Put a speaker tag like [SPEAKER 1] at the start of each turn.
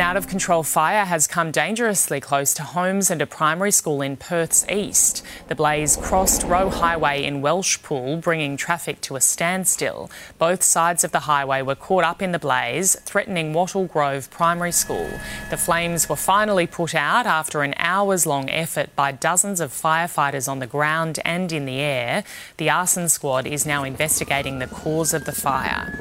[SPEAKER 1] An out of control fire has come dangerously close to homes and a primary school in Perth's east. The blaze crossed Roe Highway in Welshpool, bringing traffic to a standstill. Both sides of the highway were caught up in the blaze, threatening Wattle Grove Primary School. The flames were finally put out after an hours long effort by dozens of firefighters on the ground and in the air. The arson squad is now investigating the cause of the fire.